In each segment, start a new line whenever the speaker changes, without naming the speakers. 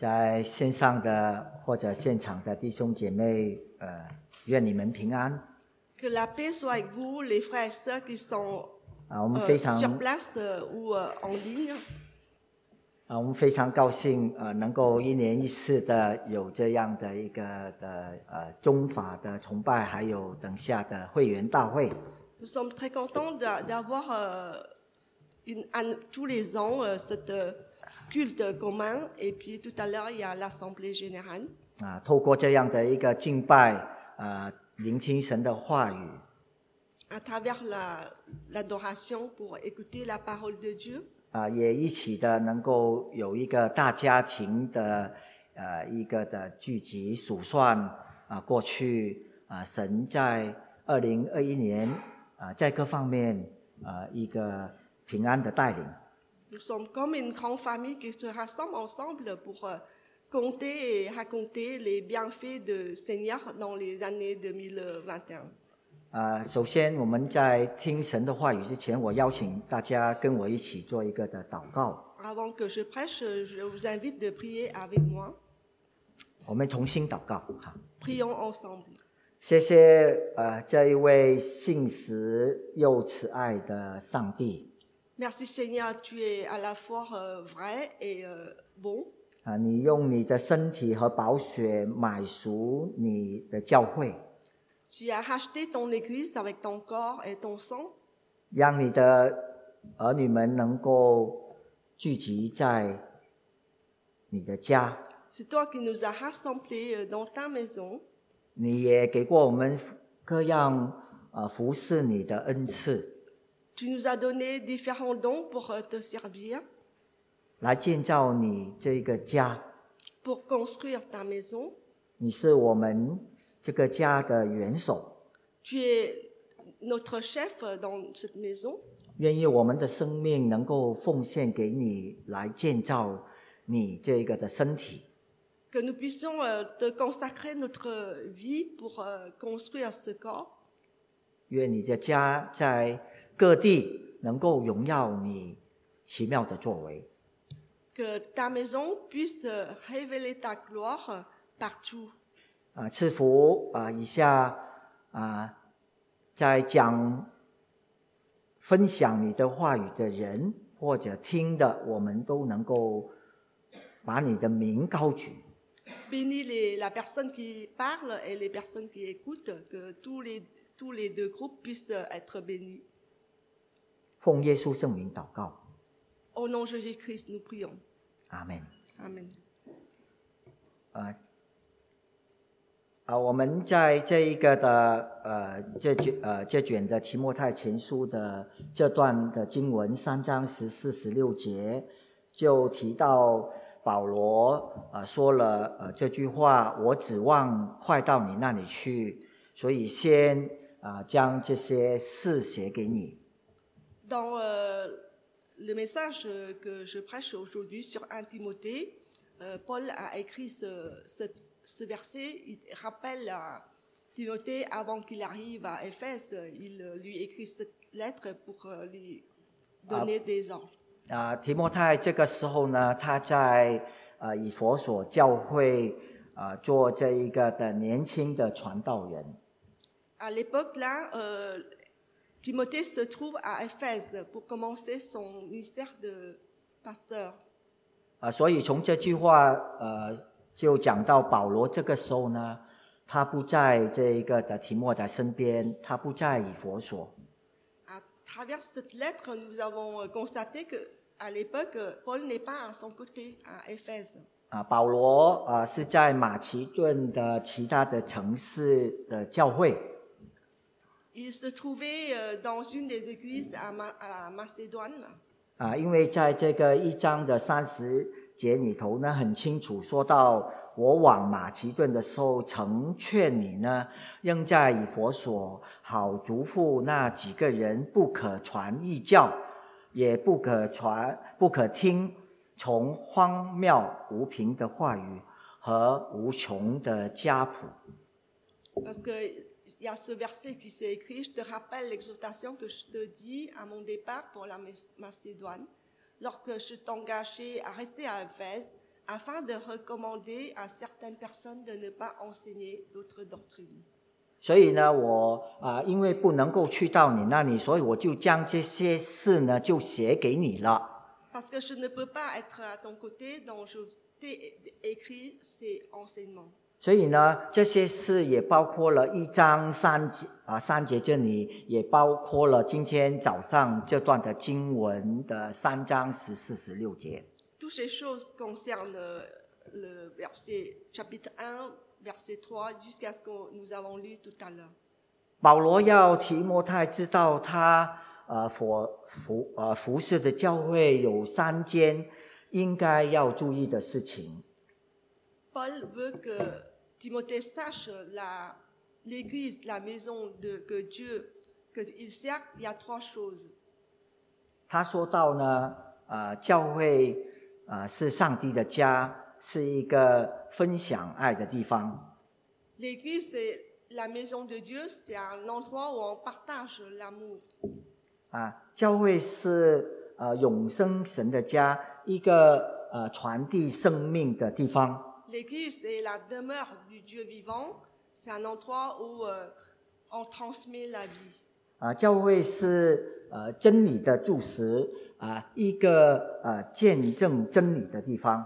在线上的或者现场的弟兄姐妹，呃，愿你们平安。
Que la paix soit avec vous, les frères et sœurs qui sont
啊，我们
euh,
非常
sur place euh, ou euh, en ligne.
啊，我们非常高兴，呃，能够一年一次的有这样的一个的呃中法的崇拜，还有等下的会员大会。
Nous sommes très contents d'a- d'avoir euh, une- un- tous les ans euh, cette euh, culte commun. Et puis tout à l'heure, il y a l'Assemblée générale.
啊，透过这样的一个敬拜，啊，聆听神的话语
，à travers la- l'adoration pour écouter la parole de Dieu.
啊，也一起的能够有一个大家庭的呃一个的聚集数算啊，过去啊，神在二零二一年啊，在各方面啊一个平安的带领。
Nous sommes comme une grande famille qui se rassemble ensemble pour euh, compter et raconter les bienfaits du Seigneur dans les années 2021.
啊，首先我们在听神的话语之前，我邀请大家跟我一起做一个的祷告。
Avant que je prêche, je vous invite de prier avec moi.
我们同心祷告哈。
Prions ensemble.
谢谢呃这一位信实又慈爱的上帝
Merci Seigneur, tu es à la fois euh, vrai et euh, bon.
啊，你用你的身体和宝血买赎你的教会
，Tu as racheté ton Église avec ton corps et ton sang
让你的儿女们能够聚集在你的家。
C'est toi qui nous as rassemblés euh, dans ta maison.
你也给过我们各样啊服侍你的恩赐，
Tu nous as donné différents dons pour euh, te servir,
来建造你这个家。
pour construire ta maison.
你是我们这个家的元首
，Tu es notre chef euh, dans cette maison.
愿意我们的生命能够奉献给你，来建造你这个的身体。
Que nous puissions euh, te consacrer notre vie pour euh, construire ce corps.
愿你的家在各地能够荣耀你奇妙的作为。
Que ta maison puisse révéler ta gloire partout.
啊，赐福啊！以下啊，在讲分享你的话语的人，或者听的，我们都能够把你的名高举。
Bénis les- la personne qui parle et les personnes qui écoutent, que tous les, tous les deux groupes puissent être bénis.
奉耶稣圣名祷告
，Au nom Jésus-Christ, nous prions. Amen.
啊啊，我们在这一个的呃这卷呃这卷的提摩太前书的这段的经文三章十四十六节，就提到保罗啊说了呃这句话，我指望快到你那里去，所以先啊将这些事写给你。
Dans euh, le message euh, que je prêche aujourd'hui sur 1 Timothée, euh, Paul a écrit ce, ce- ce verset. Il rappelle à Timothée, avant qu'il arrive à Éphèse, il euh, lui écrit cette lettre pour euh, lui donner des ordres.
啊，提摩太这个时候呢，他在呃以佛所教会啊做这一个的年轻的传道人
À l'époque, là, euh, Timothée se trouve à Éphèse pour commencer son ministère de pasteur.
啊，所以从这句话呃就讲到保罗这个时候呢，他不在这一个的提莫的身边，他不在以佛所
À travers cette lettre, nous avons euh, constaté que à l'époque, euh, Paul n'est pas à son côté à Éphèse.
啊，保罗啊是在马其顿的其他的城市的教会
Il se trouvait euh, dans une des églises à, Ma- à Macédoine.
啊，因为在这个一章的三十节里头呢，很清楚说到，我往马其顿的时候，曾劝你呢，仍在以佛所，好嘱咐那几个人，不可传异教，也不可传，不可听从荒谬无凭的话语和无穷的家谱。
Parce qu'il y a ce verset qui s'est écrit, je te rappelle l'exhortation que je te dis à mon départ pour la Mas- Macédoine, lorsque je t'engageais à rester à Éphèse, afin de recommander à certaines personnes de ne pas enseigner d'autres doctrines.
所以呢，我啊、因为不能够去到你那里，所以我就将这些事呢就写给你了。
Parce que je ne peux pas être à ton côté, donc je t'ai écrit ces enseignements.
所以呢，这些事也包括了一章三节啊三节这里，也包括了今天早上这段的经文的三章十四、十六节。
Toutes ces choses concernent euh, le verset chapitre 1, verset 3, jusqu'à ce que nous avons lu tout à l'heure.
保罗要提摩太知道他呃所服呃服侍的教会有三件应该要注意的事情。
Paul veut que Timothée sache la- l'Église, la, maison de, que Dieu, qu'il sert, il y a trois choses.
他说到呢，呃，教会呃是上帝的家，是一个分享爱的地方。
L'Église, c'est la maison de Dieu, c'est un endroit où on partage l'amour.
啊，教会是呃永生神的家，一个呃传递生命的地方。
L'Église, c'est la demeure du Dieu vivant, c'est un endroit où euh, on transmet la vie.
啊，教会是呃真理的柱石啊，一个呃见证真理的地方。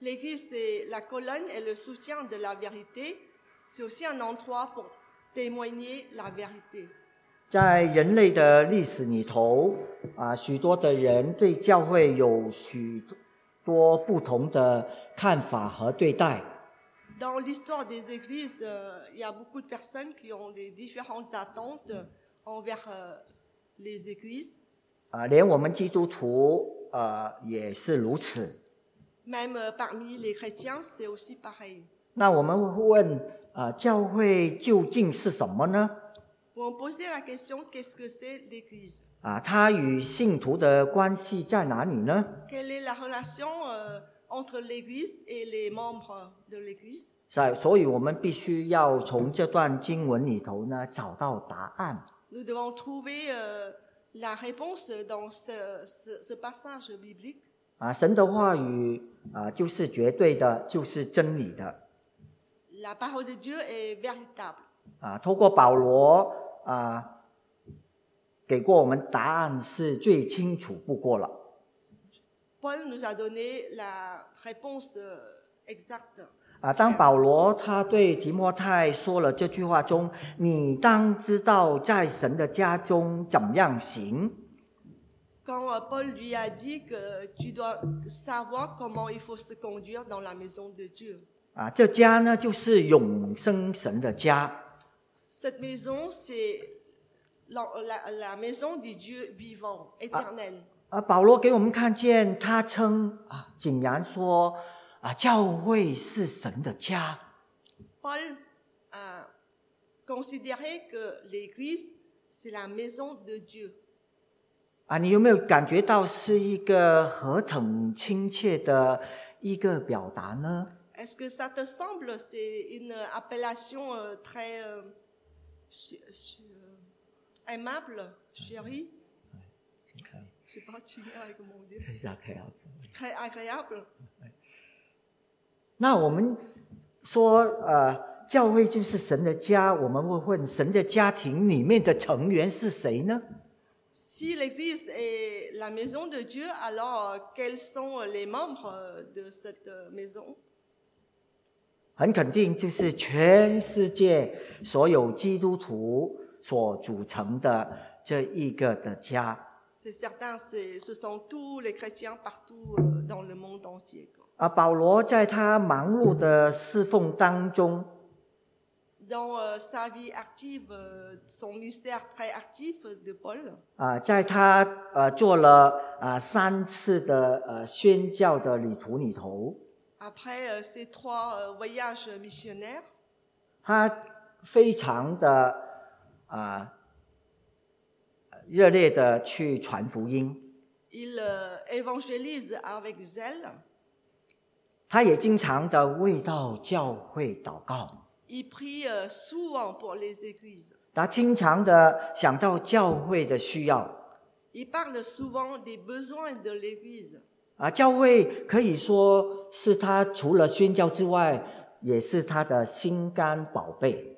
L'Église, c'est la colonne et le soutien de la vérité. C'est aussi un endroit pour témoigner la vérité.
在人类的历史里头啊，许多的人对教会有许 多不同的看法和对待。
Dans l'histoire des églises, euh, il y a beaucoup de personnes qui ont des différentes attentes envers euh, les églises.
啊，连我们基督徒啊也是如此。
Même euh, parmi les chrétiens, c'est aussi pareil.
那我们会问啊，教会究竟是什么呢
？On posait la question qu'est-ce que c'est l'Église
啊，他与信徒的关系在哪里呢
？Quelle est la relation euh, entre l'Église et les membres de l'Église
所所以，我们必须要从这段经文里头呢找到答案。
Nous devons trouver euh, la réponse dans ce, ce- ce passage biblique.
啊，神的话语啊，就是绝对的，就是真理的。
La parole de Dieu est véritable.
啊，透过保罗啊，给过我们答案是最清楚不过了。
Paul nous a donné la réponse euh, exacte.
啊，当保罗他对提摩太说了这句话中，你当知道在神的家中怎么样行。
Quand euh, Paul lui a dit que tu dois savoir comment il faut se conduire dans la maison de Dieu.
啊，这家呢就是永生神的家。
Cette maison, c'est la, la- la maison du Dieu vivant, éternel.
啊，保罗给我们看见，他称啊，竟然说啊，教会是神的家。
Paul a considéré que l'Église, c'est la maison de Dieu.
啊，你有没有感觉到是一个何等亲切的一个表达呢
？Est-ce que ça te semble, c'est une appellation euh, très euh, euh.
那我们说，呃，教会就是神的家，我们会问，神的家庭里面的成员是谁呢
？Si l'Église est la maison de Dieu, alors euh, quels sont les membres euh, de cette euh, maison
很肯定就是全世界所有基督徒所组成的这一个的家。
C'est certain, c'est- ce sont tous les chrétiens partout euh, dans le monde entier.
啊，保罗在他忙碌的侍奉当中
，Dans euh, sa vie active, euh, son mystère très actif de Paul,
啊，在他呃做了啊三次的呃宣教的旅途里头
，après euh, ces trois euh, voyages missionnaires,
他非常的啊热烈的去传福音
，il euh, évangélise avec zèle,
他也经常的为到教会祷告
，il prie euh, souvent pour les églises,
他经常的想到教会的需要
il parle souvent des besoins de l'église.
啊，教会可以说是他除了宣教之外，也是他的心肝宝贝。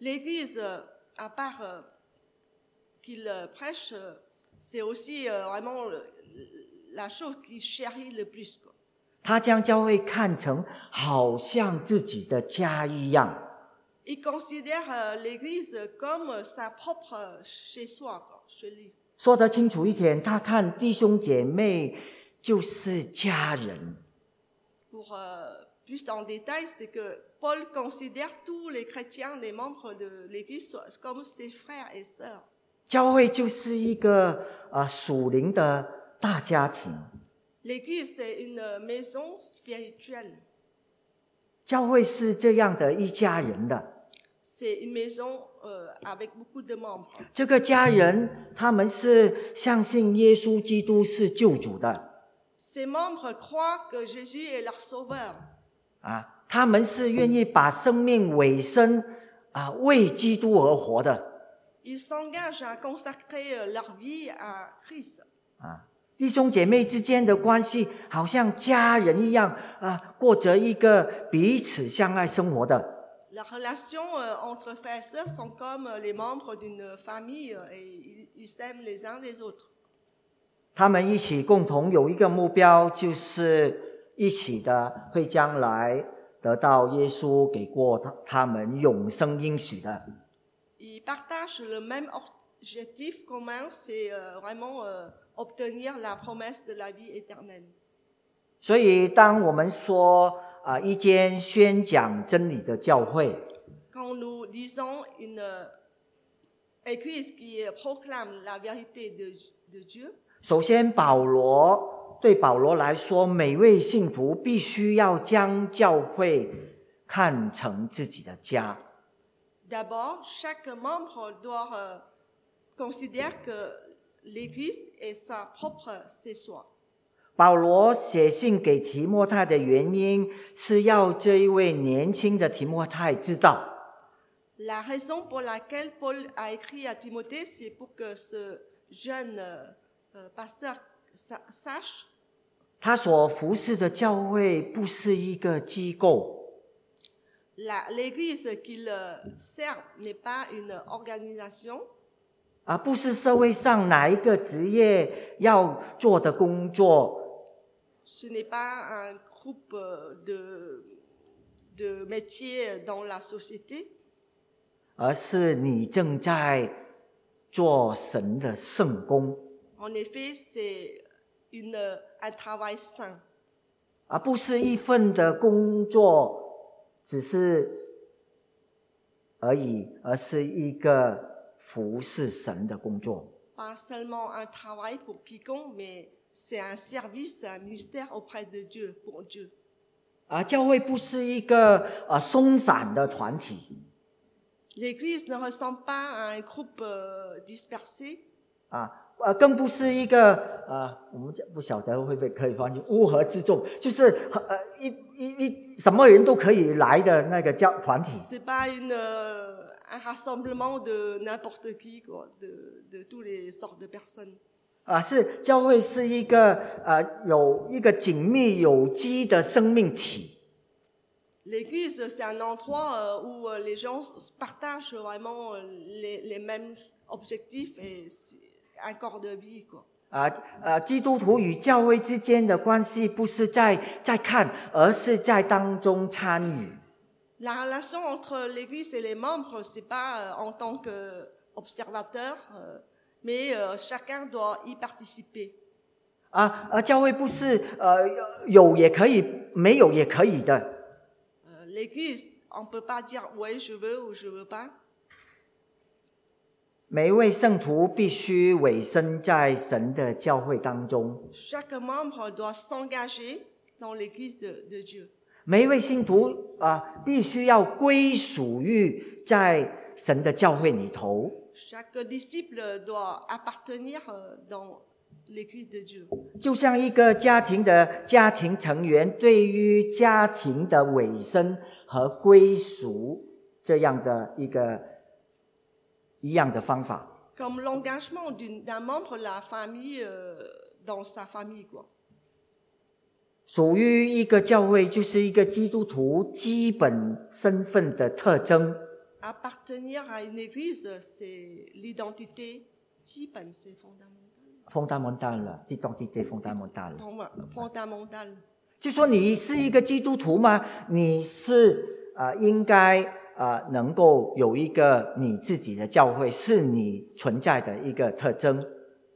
L'Église, euh, à part euh, qu'il euh, prêche, euh, c'est aussi euh, vraiment le- la chose qu'il chérit le plus. quoi.
他将教会看成好像自己的家一样。
Il considère euh, l'Église comme euh, sa propre euh, chez soi, quoi, chez lui.
说得清楚一点，他看弟兄姐妹就是家人。
Pour euh, plus en détail, c'est que Paul considère tous les chrétiens, les membres de l'Église, so- comme ses frères et sœurs.
教会就是一个啊属灵的大家庭，
L'Église, c'est une euh, maison spirituelle.
教会是这样的一家人的。
C'est une maison euh, avec beaucoup de membres.
这个家人，他们是相信耶稣基督是救主的
Ces membres croient que Jésus est leur sauveur.
啊，他们是愿意把生命委身啊为基督而活的
euh.
啊。弟兄姐妹之间的关系，好像家人一样啊，过着一个彼此相爱生活的。
La relation euh, entre frères et sœurs sont comme euh, les membres d'une famille euh, et ils- ils s'aiment les uns les autres.
他们一起共同有一个目标，就是一起的会将来得到耶稣给过他他们永生应许的。
Ils partagent le même objectif commun, c'est euh, vraiment euh, obtenir la promesse de la vie éternelle.
所以，当我们说啊、一间宣讲真理的教会
，Quand nous disons une euh, église qui euh, proclame la vérité de, de Dieu,
首先保罗对保罗来说，每位信徒必须要将教会看成自己的家。
d'abord, chaque membre doit euh, considérer que l'église est sa propre chez soi.
保罗写信给提摩太的原因，是要这一位年轻的提摩太知道
，La raison pour laquelle Paul a écrit à Timothée, c'est pour que ce jeune euh, euh, pasteur sache
他所服侍的教会不是一个机构
，la- l'église qu'il euh, sert n'est pas une organisation,
啊，不是社会上哪一个职业要做的工作
，ce n'est pas un groupe euh, de, de métiers dans la société,
而是你正在做神的圣工
，En effet, c'est une, euh, un travail sain.
而不是一份的工作，只是而已，而是一个服侍神的工作。
Pas seulement un travail pour quiconque, mais c'est un service, un ministère auprès de Dieu pour Dieu。
啊，教会不是一个啊松散的团体。
L'Église ne ressemble pas à un groupe euh, dispersé,
啊，呃，更不是一个呃，我们讲不晓得会不会可以翻译乌合之众，就是呃一一一什么人都可以来的那个教团体
c'est pas une, euh, un rassemblement de n'importe qui, quoi, de, de toutes les sortes de personnes.
啊，是教会是一个呃有一个紧密有机的生命体
L'Église, c'est un endroit euh, où euh, les gens partagent vraiment euh, les, les mêmes objectifs et un corps de vie, quoi.
啊呃，基督徒与教会之间的关系不是在在看，而是在当中参与。
La relation entre l'Église et les membres, c'est pas euh, en tant qu'observateur, mais euh, chacun doit y participer.
啊，而教会不是呃有也可以，没有也可以的。
Euh, L'Église, on peut pas dire oui, je veux ou je veux pas.
每一位圣徒必须委身在神的教会当中
，Chaque membre doit s'engager dans l'Église de, de Dieu.
每一位信徒啊，必须要归属于在神的教会里头。
Chaque disciple doit appartenir euh, dans l'Église de Dieu.
就像一个家庭的家庭成员对于家庭的委身和归属这样的一个一样的方法。
Comme l'engagement d'un membre de la famille euh, dans sa famille. Quoi.
属于一个教会，就是一个基督徒基本身份的特征。
Appartenir à une église, c'est l'identité. Jiban, c'est fondamental.
fundamental 了，identité fondamentale。
Fond- Fondamental.
就说你是一个基督徒吗？你是啊、呃应该啊、呃能够有一个你自己的教会，是你存在的一个特征。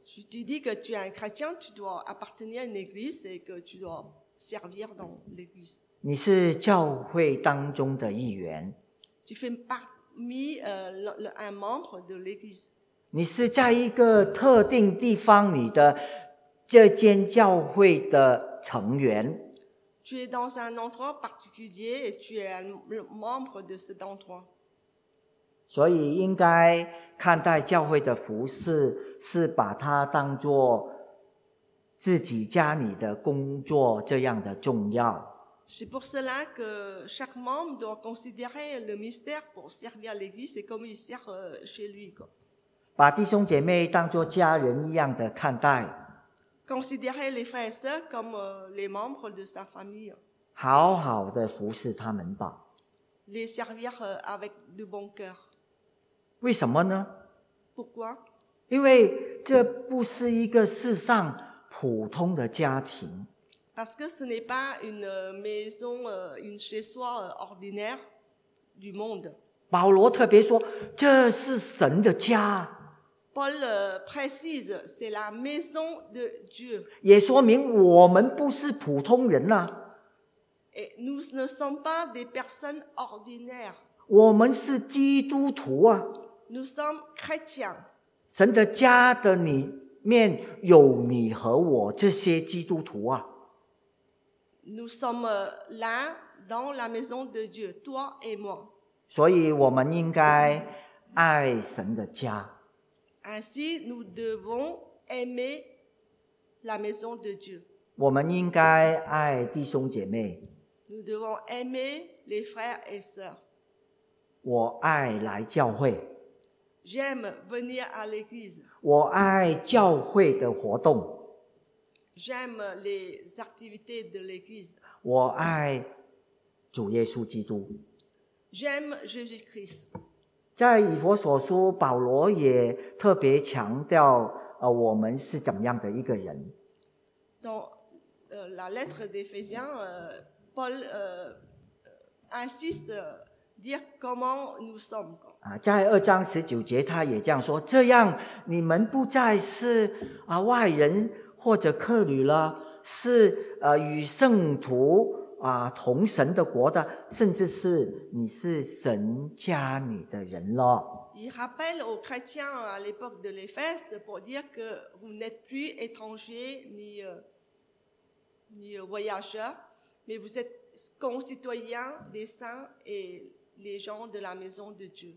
Tu te dis que tu es un chrétien, tu dois appartenir à une église et que tu dois servir dans l'église.
你是教会当中的一员
，Tu fais parmi euh, le- le- un membre de l'église.
你是在一个特定地方你的这间教会的成员。
Tu es dans un endroit particulier et tu es un membre de cet endroit.
所以应该看待教会的服饰，是把它当做自己家里的工作这样的重要。
C'est pour cela que chaque membre doit considérer le mystère pour servir l'église et comme il sert euh, chez lui.
把弟兄姐妹当作家人一样的看待，
Considérer les frères et sœurs comme euh, les membres de sa famille.
好好的服侍他们吧。
Les servir euh, avec de bon cœur.
为什么呢
？Pourquoi
因为这不是一个世上普通的家庭
，Parce que ce n'est pas une euh, maison, euh, une chez-soi euh, ordinaire du monde.
保罗特别说，这是神的家，
Paul euh, précise, c'est la maison de Dieu.
也说明我们不是普通人呐、
Et nous ne sommes pas des personnes ordinaires.
我们是基督徒啊。
Nous sommes chrétiens.
神的家的里面有你和我这些基督徒啊
，Nous sommes euh, là dans la maison de Dieu, toi et moi.
所以我们应该爱神的家。
Ainsi, nous devons aimer la maison de Dieu.
我们应该爱弟兄姐妹，
Nous devons aimer les frères et sœurs.
我爱来教会，
J'aime venir à l'église.
我爱教会的活动，
J'aime les activités de l'église.
我爱主耶稣基督。
J'aime Jésus-Christ.
在以佛所书保罗也特别强调呃我们是怎么样的一个人。到在二章十九节他也这样说这样你们不再是啊外人或者客旅了是呃与圣徒啊同神的国的，甚至是你是神家里的人了。
Il rappelle aux chrétiens à l'époque de l'Éphèse pour dire que vous n'êtes plus étrangers ni, euh, ni euh, voyageurs, mais vous êtes concitoyens des saints et les gens de la maison de Dieu.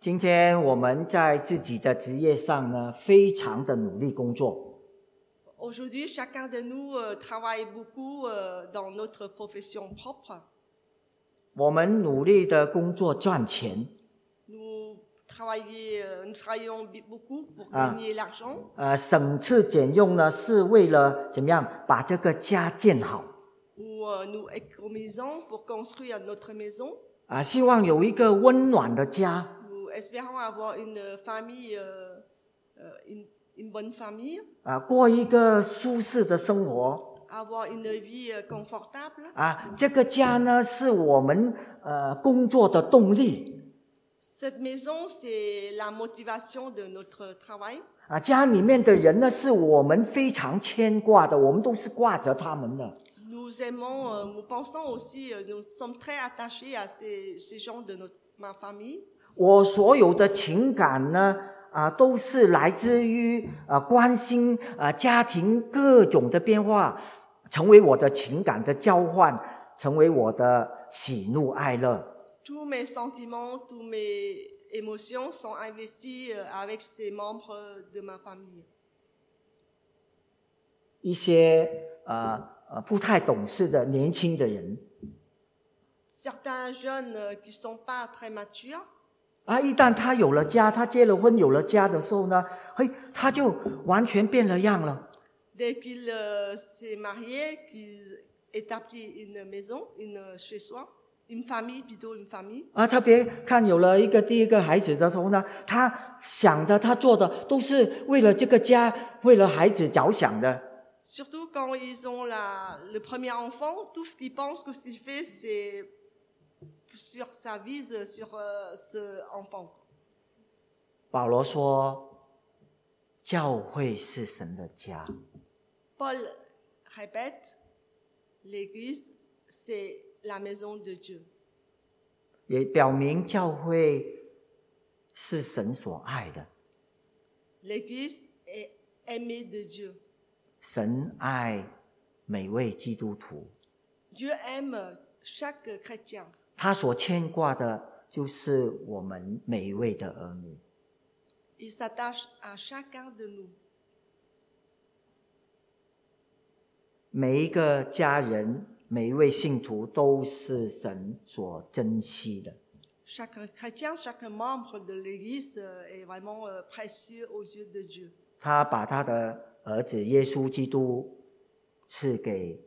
今天我们在自己的职业上呢，非常的努力工作，
Aujourd'hui, chacun de nous euh, travaille beaucoup euh, dans notre profession propre.
我们努力的工作赚钱
，Nous, travaillons, euh, nous travaillons bi- beaucoup pour
Ah.
gagner l'argent.
呃，省吃俭用呢，是为了怎么样把这个家建好。
Où euh, nous économisons pour construire notre maison.
啊，希望有一个温暖的家
，Nous espérons avoir une famille, euh, euh, une, une bonne famille,
啊，过一个舒适的生活。
avoir une vie euh, confortable.
啊，这个家呢，是我们呃工作的动力。
Cette maison, c'est la motivation de notre travail.
啊，家里面的人呢，是我们非常牵挂的，我们都是挂着他们的。
Nous aimons, euh, nous pensons aussi, euh, nous sommes très attachés à ces, ces gens de notre, ma famille.
我所有的情感呢，啊，都是来自于啊关心啊家庭各种的变化，成为我的情感的交换，成为我的喜怒哀乐。
Tous mes sentiments, tous mes émotions sont investis euh, avec ces membres de ma famille.
一些呃呃不太懂事的年轻的人
Certains jeunes euh, qui sont pas très matures,
啊，一旦他有了家，他结了婚有了家的时候呢，嘿，他就完全变了样了。
Dès qu'il euh, s'est marié, qu'il établit une maison, une euh, chez soi, une famille, plutôt une famille.
啊，特别看有了一个第一个孩子的时候呢，他想的、他做的都是为了这个家、为了孩子着想的。
Surtout quand ils ont la, le premier enfant, tout ce qu'ils pensent, que ce qu'il fait, c'est sur sa vie, sur euh, ce enfant.
保罗说，教会是神的家
，Paul répète, l'Église, c'est la maison de Dieu.
也表明教会是神所爱的。
L'Église est aimée de Dieu.
神爱每位基督徒
，Dieu aime chaque chrétien.
他所牵挂的就是我们每一位的儿女。
Il s'attache à chacun de nous.
每一个家人，每一位信徒都是神所珍惜的。
Chaque chrétien, chaque membre de l'Église euh, est vraiment euh, précieux aux yeux de Dieu.
他把他的儿子耶稣基督赐给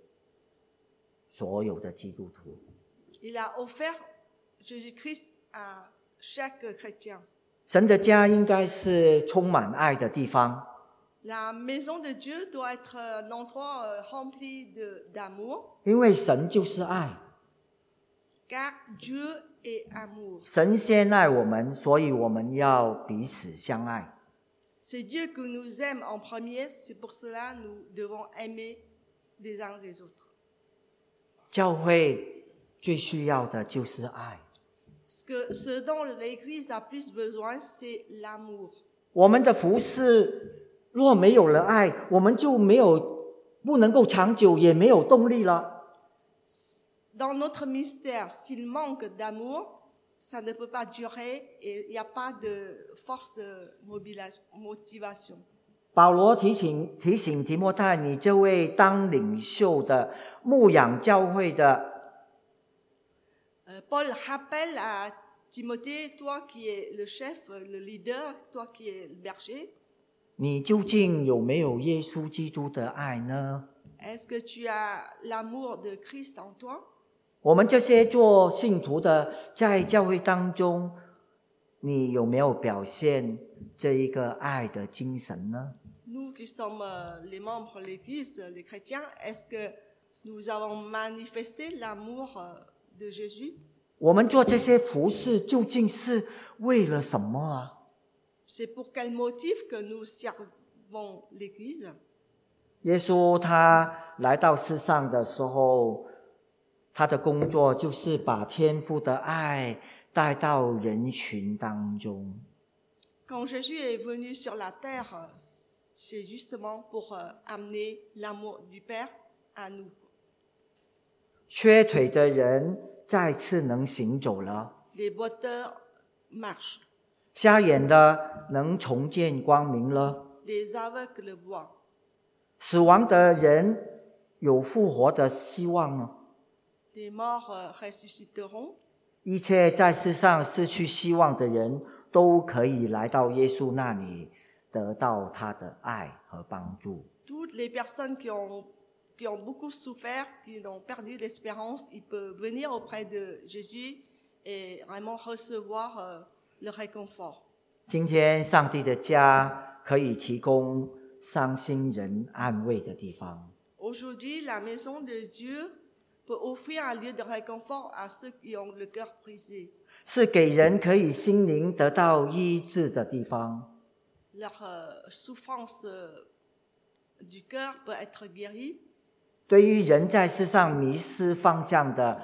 所有的基督徒。
Il a offert Jésus-Christ à chaque chrétien.
神的家应该是充满爱的地方
，La maison de Dieu doit être un endroit euh, rempli de- d'amour,
因为神就是爱。
car Dieu est amour.
神先爱我们，所以我们要彼此相爱。
C'est Dieu qui nous aime en premier, c'est pour cela nous devons aimer les uns les autres.
教会最需要的就是爱。
Ce, que, ce dont l'Église a plus besoin, c'est l'amour.
我们的服饰若没有了爱，我们就没有不能够长久，也没有动力了。
Dans notre mystère, s'il manque d'amour, ça ne peut pas durer et il n'y a pas de force euh, mobila- motivation.
保罗提醒提醒提摩太，你这位当领袖的牧养教会的
，Euh, Paul rappelle à Timothée, toi qui es le chef, euh, le leader, toi qui es le berger,
你究竟有没有耶稣基督的爱呢？
est-ce que tu as l'amour de Christ en toi
我们这些做信徒的，在教会当中，你有没有表现这一个爱的精神呢？
Nous qui sommes euh, les membres de l'Église, les chrétiens, est-ce que nous avons manifesté l'amour euh, De Jésus
我们做这些服饰究竟是为了什么啊
？C'est pour quel motif que nous servons l'Église
耶稣他来到世上的时候，他的工作就是把天父的爱带到人群当中。
Quand Jésus est venu sur la terre, euh, c'est justement pour euh, amener l'amour du Père à nous.
缺腿的人再次能行走了。瞎眼的能重见光明了。死亡的人有复活的希望
吗？
一切在世上失去希望的人都可以来到耶稣那里得到他的爱和帮助。
Toutes les personnes qui ont, qui ont beaucoup souffert, qui ont perdu l'espérance, ils peuvent venir auprès de Jésus et vraiment recevoir euh, le réconfort.
今天，上帝的家可以提供伤心人安慰的地方。
Aujourd'hui, la maison de Dieu peut offrir un lieu de réconfort à ceux qui ont le cœur brisé.
是给人可以心灵得到医治的地方。
Leur euh, souffrance euh, du cœur peut être guérie.
对于人在世上迷失方向的，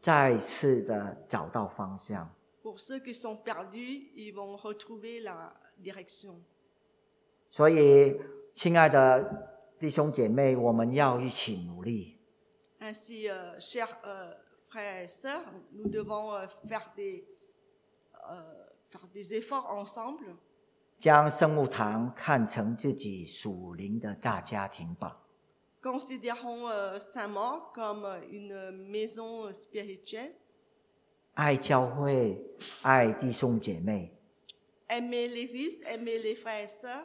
再次的找到方向。
Pour ceux qui sont perdus, ils vont retrouver la direction.
所以，亲爱的弟兄姐妹，我们要一起努力
，Ainsi, euh, chers euh, frères et sœurs, nous devons euh, faire, des, euh, faire des efforts ensemble,
将生物堂看成自己属灵的大家庭吧。
Considérons euh, Saint-Maur comme euh, une maison euh, spirituelle,
爱教会，爱弟兄姐妹
，aimer l'Église, aimer les frères et sœurs.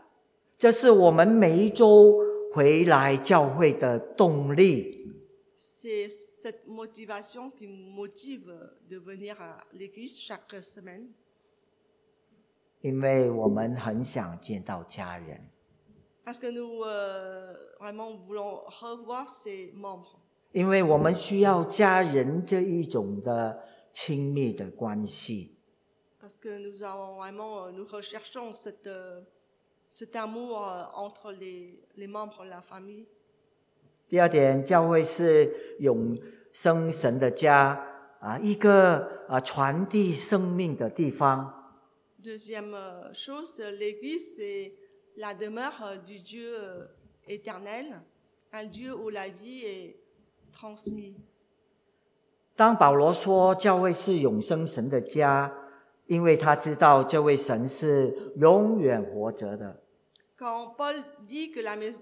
这是我们每一周回来教会的动力。
C'est cette motivation qui motive de venir à l'église chaque semaine
因为我们很想见到家人，
parce que nous euh, vraiment voulons revoir ces membres.
因为我们需要家人这一种的亲密的关系。
Parce que nous avons vraiment, euh, nous recherchons cette, euh, cet amour euh, entre les, les membres de la famille.
第二点，教会是永生神的家啊，一个啊传递生命的地方。
Deuxième euh, chose, euh, l'Église, c'est la demeure euh, du Dieu euh, éternel, un Dieu où la vie est transmise.
当保罗说教会是永生神的家，因为他知道这位神是永远活着的。
Quand Paul dit que la mais-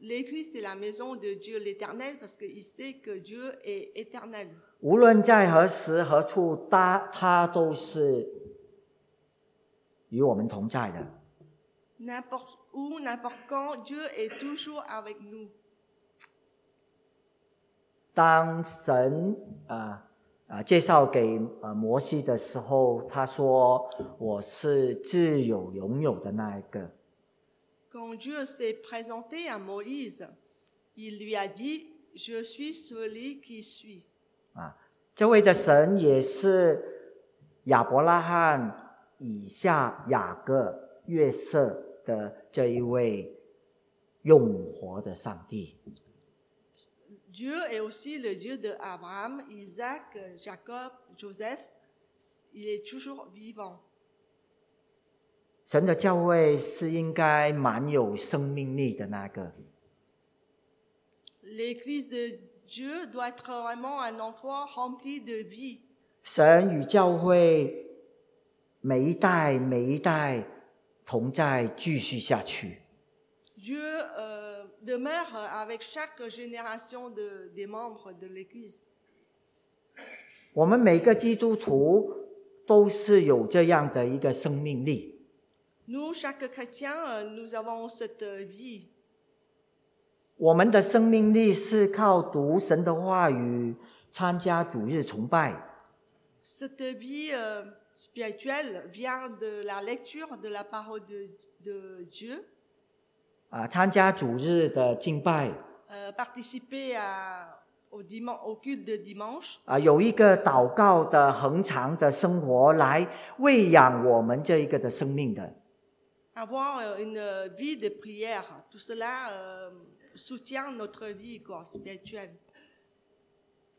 l'Église, c'est la maison de Dieu l'éternel, parce qu'il sait que Dieu est éternel.
无论在何时何处，他他都是与我们同在的。
N'importe où, n'importe quand, Dieu est toujours avec nous.
当神啊啊介绍给啊摩西的时候，他说：“我是自有拥有的那一个。
Quand Dieu s'est présenté à Moïse, il lui a dit, je suis celui qui suis. ”
啊，这位的神也是亚伯拉罕、以下、雅各、约瑟的这一位永活的上帝。
Dieu est aussi le Dieu de Abraham, Isaac, Jacob, Joseph. Il est toujours vivant.
神的教会是应该蛮有生命力的那个。
L'église de Dieu doit être vraiment un endroit rempli de vie.
神与教会每一代每一代同在，继续下去。
Dieu euh, demeure avec chaque génération de- des membres de l'église.
我们每个基督徒都是有这样的一个生命力。
Nous, chaque chrétien, euh, nous avons cette euh, vie.
我们的生命力是靠读神的话语、参加主日崇拜、
Cette vie euh, spirituelle vient de la lecture de la parole de, de Dieu,
啊，参加主日的敬拜
euh, participer à- au, diman- au culte de dimanche,
啊，有一个祷告的恒长的生活来喂养我们这一个的生命的。
avoir euh, une vie de prière. Tout cela euh, soutient notre vie quoi, spirituelle.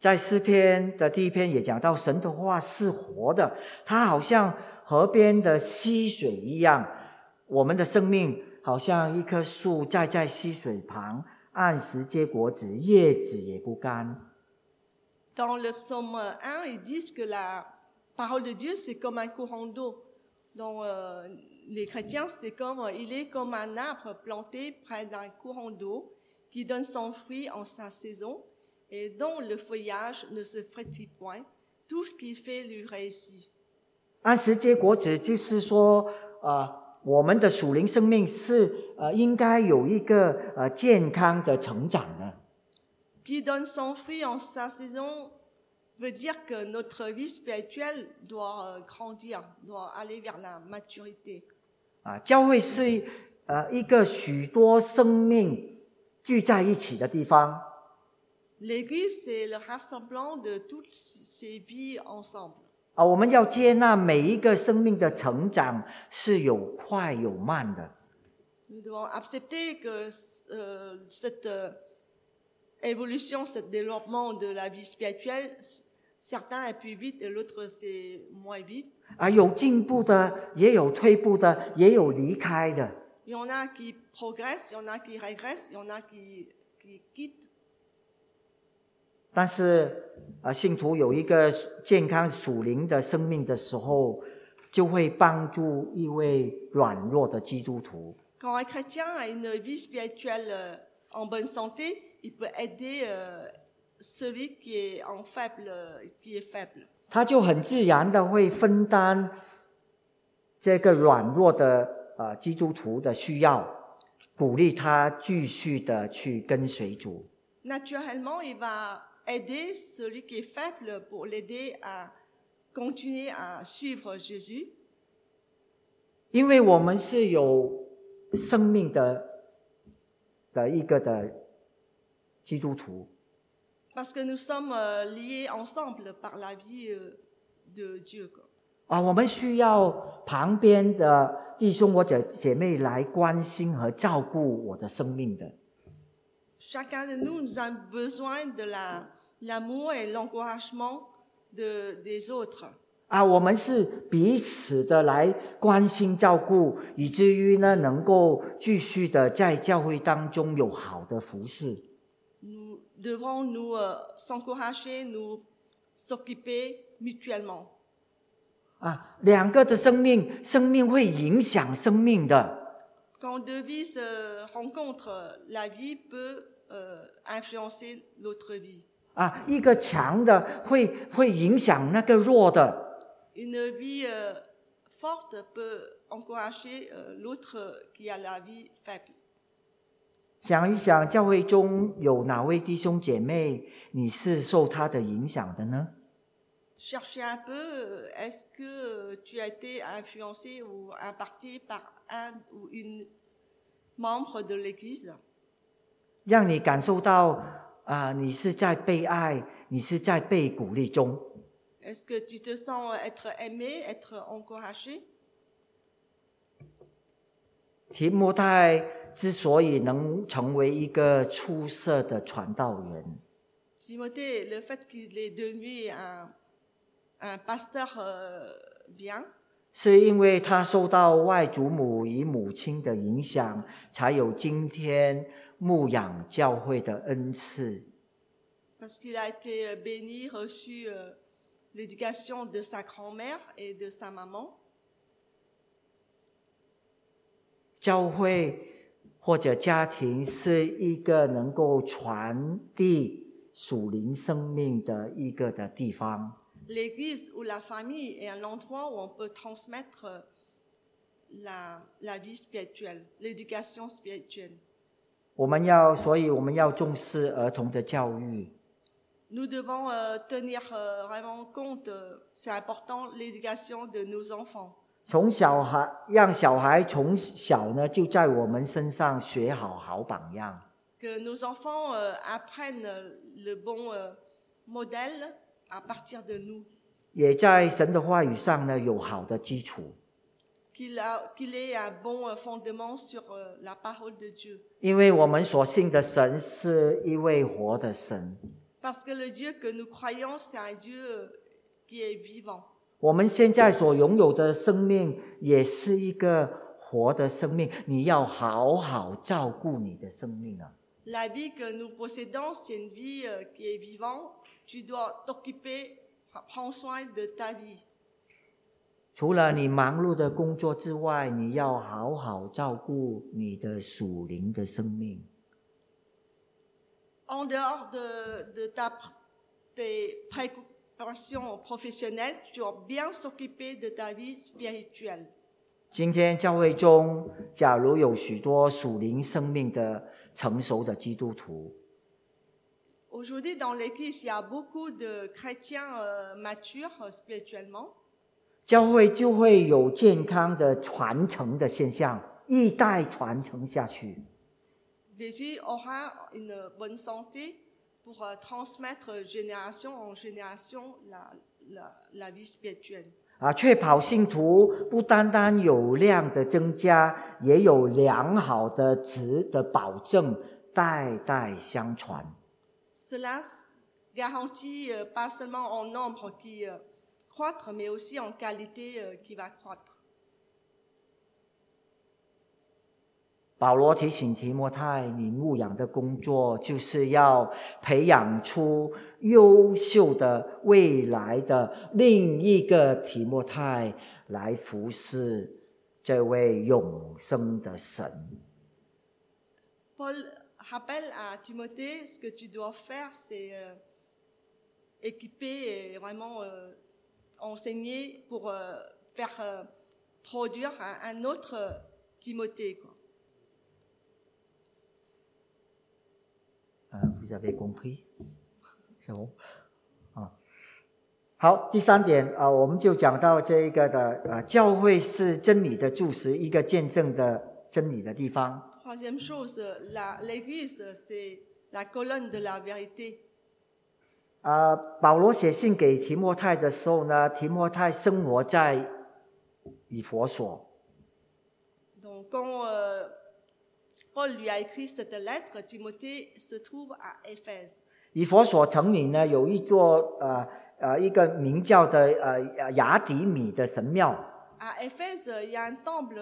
在诗篇的第一篇也讲到，神的话是活的，它好像河边的溪水一样。我们的生命好像一棵树栽在溪水旁，按时结果子，叶子也不干。
Dans le psaume 1, ils disent que la parole de Dieu, c'est comme un courant d'eau. Donc euh, les chrétiens, c'est comme, il est comme un arbre planté près d'un courant d'eau qui donne son fruit en sa saison et dont le feuillage ne se frétille point. Tout ce qu'il fait lui réussit.
按时结果子，就是说，呃，我们的属灵生命是呃应该有一个呃健康的成长的。
Qui donne son fruit en sa saison veut dire que notre vie spirituelle doit euh, grandir, doit aller vers la maturité.
啊，教会是呃一个许多生命聚在一起的地方。
L'Église, c'est le rassemblement de toutes ces vies ensemble.
啊，我们要接纳每一个生命的成长是有快有慢的。
Nous devons accepter que euh, cette euh, évolution, ce développement de la vie spirituelle, certains est plus vite et l'autre c'est moins vite.
啊，有进步的，也有退步的，也有离开的。
Il y en a qui progressent, il y en a qui régressent, il y en a qui, qui quittent.
但是啊，信徒有一个健康属灵的生命的时候，就会帮助一位软弱的基督徒。
Quand un chrétien a une vie spirituelle euh, en bonne santé, il peut aider euh, celui qui est en faible, qui est faible.
他就很自然的会分担这个软弱的啊基督徒的需要。鼓励他继续的去跟随主。
Naturellement, il va aider celui qui est faible pour l'aider à continuer à suivre Jésus.
因为我们是有生命的的一个的基督徒
，Parce que nous sommes euh, liés ensemble par la vie euh, de Dieu. quoi.
啊，我们需要旁边的弟兄或者姐妹来关心和照顾我的生命的。
Chacun de nous, nous avons besoin de la- l'amour et l'encouragement de, des autres.
啊，我们是彼此的来关心照顾，以至于呢能够继续的在教会当中有好的服饰。
Nous devrons nous euh, s'encourager, nous s'occuper mutuellement.
啊，两个的生命，生命会影响生命的。
Quand deux vies se rencontrent, la vie peut euh, influencer l'autre vie.
啊，一个强的会会影响那个弱的。
Une vie euh, forte peut encourager euh, l'autre qui a la vie faible.
想一想，教会中有哪位弟兄姐妹你是受他的影响的呢
？Cherchez un peu, euh, est-ce que euh, tu as été influencé ou impacté par un ou une membre de l'Église
让你感受到啊、你是在被爱，你是在被鼓励中。
Est-ce que tu te sens être aimé, être encouragé
提摩太之所以能成为一个出色的传道人
，Timothée, le fait qu'il est devenu un, un pasteur euh, bien,
是因为他受到外祖母与母亲的影响，才有今天牧养教会的恩赐。
parce qu'il a été euh, béni, reçu euh, l'éducation de sa grand-mère et de sa maman.
教会或者家庭是一个能够传递属灵生命的一个的地方。
L'église ou la famille est un endroit où on peut transmettre euh, la, la vie spirituelle, l'éducation spirituelle.
我们要，所以我们要重视儿童的教育。
Nous devons euh, tenir euh, vraiment compte, euh, c'est important, l'éducation de nos enfants.
从小孩让小孩从小呢就在我们身上学好好榜样
，Que nos enfants euh, apprennent euh, le bon euh, modèle à partir de nous.
也在神的话语上呢有好的基础。
Qu'il a- qu'il ait un bon euh, fondement sur euh, la parole de Dieu.
因为我们所信的神是一位活的神，
Parce que le Dieu que nous croyons, c'est un Dieu euh, qui est vivant.
我们现在所拥有的生命也是一个活的生命，你要好好照顾你的生命啊！
La vie que nous possédons, c'est une vie euh, qui est vivante. Tu dois t'occuper, prends soin de ta vie.
除了你忙碌的工作之外，你要好好照顾你的属灵的生命。
En dehors de, de ta tes préoccupations professionnelles, tu dois bien s'occuper de ta vie spirituelle.
今天教会中，假如有许多属灵生命的成熟的基督徒
，Aujourd'hui, dans l'Église, il y a beaucoup de chrétiens euh, matures euh, spirituellement.
教会就会有健康的传承的现象，一代传承下去。啊，确保信徒不单单有量的增加，也有良好的值的保证，代代相传。
croître, mais aussi en qualité euh, qui va croître.
保罗提醒提摩太，你牧养的工作就是要培养出优秀的未来的另一个提摩太，来服侍这位永生的神。
Paul rappelle à Timothée ce que tu dois faire, c'est euh, équiper et vraiment euh,
好，第三点啊，我们就讲到这一个的啊，教会是真理的柱石，一个见证的真理的地方。啊，保罗写信给提摩太的时候呢，提摩太生活在以佛所。
Donc, quand euh, Paul lui a écrit cette lettre, Timothée se trouve à Éphèse.
以佛所城里呢，有一座呃呃一个名叫的呃雅底米的神庙。
À Éphèse, il y a un temple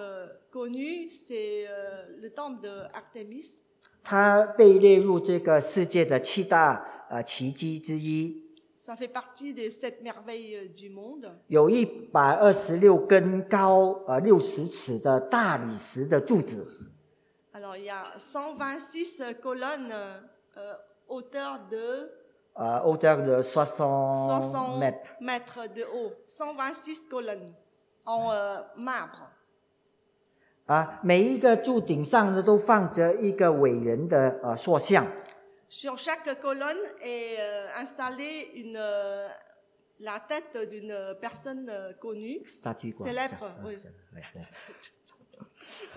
connu, c'est euh, le temple de Artemis.
它被列入这个世界的七大呃奇迹之一
，Ça fait partie des sept merveilles euh, du monde.
有一百二十六根高呃六十尺的大理石的柱子
，Alors, il y a 126 colonnes, euh, hauteur de
呃，hauteur de 60
60
mètres。
mètres de haut. 126 colonnes en euh, marbre.
啊，每一个柱顶上呢都放着一个伟人的呃塑像，
Sur chaque colonne est euh, installée une, euh, la tête d'une personne euh, connue.
statue quoi
Célèbre，
嗯
oui
对对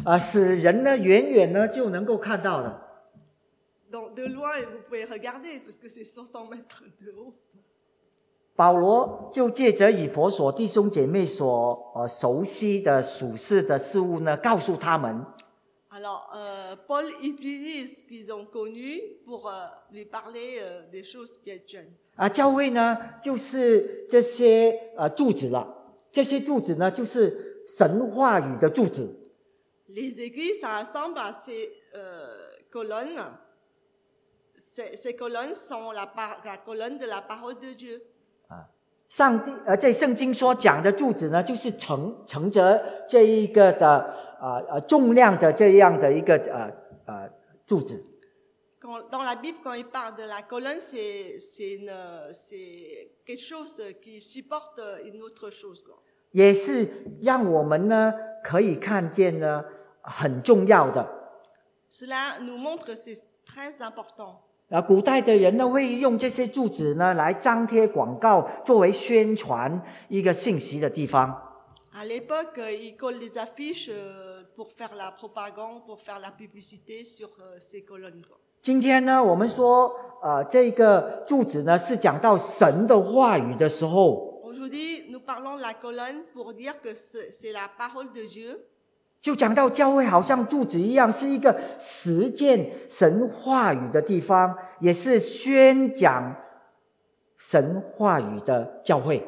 啊，使人呢远远呢就能够看到的。
Donc, de loin, vous pouvez regarder parce que c'est 500 mètres de haut.
保罗就借着以佛所弟兄姐妹所呃熟悉的属世的事物呢，告诉他们
Alors, euh, Paul utilise ce qu'ils ont connu pour euh, lui parler euh, des choses spirituelles.
啊，教会呢就是这些呃柱子了，这些柱子呢就是神话语的柱子。
Les aiguilles, ça ressemble à ces euh, colonnes. Ces, ces colonnes sont la, par- la colonne de la parole de Dieu.
上帝呃，在圣经所讲的柱子呢，就是承承着这一个的呃呃重量的这样的一个呃呃柱子。
Quand- dans la Bible, quand il parle de la colonne, c'est c'est une- c'est quelque chose qui supporte une autre chose. quoi.
也是让我们呢可以看见呢很重要的。
Cela nous montre que c'est très important.
啊，古代的人呢会用这些柱子呢来张贴广告，作为宣传一个信息的地方。
À l'époque, euh, ils collent des affiches euh, pour faire la propagande, pour faire la publicité sur euh, ces colonnes.
今天呢，我们说，呃，这个柱子呢是讲到神的话语的时候
，Aujourd'hui, nous parlons la colonne pour dire que c'est c'est la parole de Dieu.
就讲到教会好像柱子一样，是一个实践神话语的地方，也是宣讲神话语的教会。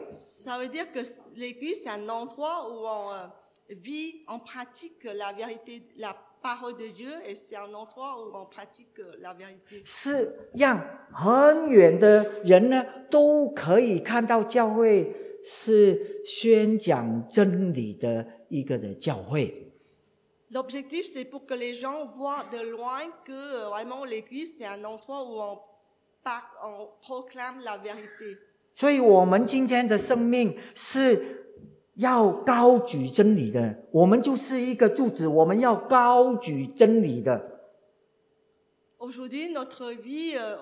Ça veut dire que l'église, c'est un endroit où on euh, vit, on pratique la vérité, la parole de Dieu, et c'est un endroit où on pratique euh, la vérité.
是让很远的人呢都可以看到教会是宣讲真理的一个的教会。
L'objectif, c'est pour que les gens voient de loin que euh, vraiment l'église, c'est un endroit où on, par- on proclame la vérité.
所以，我们今天的生命是要高举真理的。我们就是一个柱子，我们要高举真理的。
Aujourd'hui, notre vie, euh,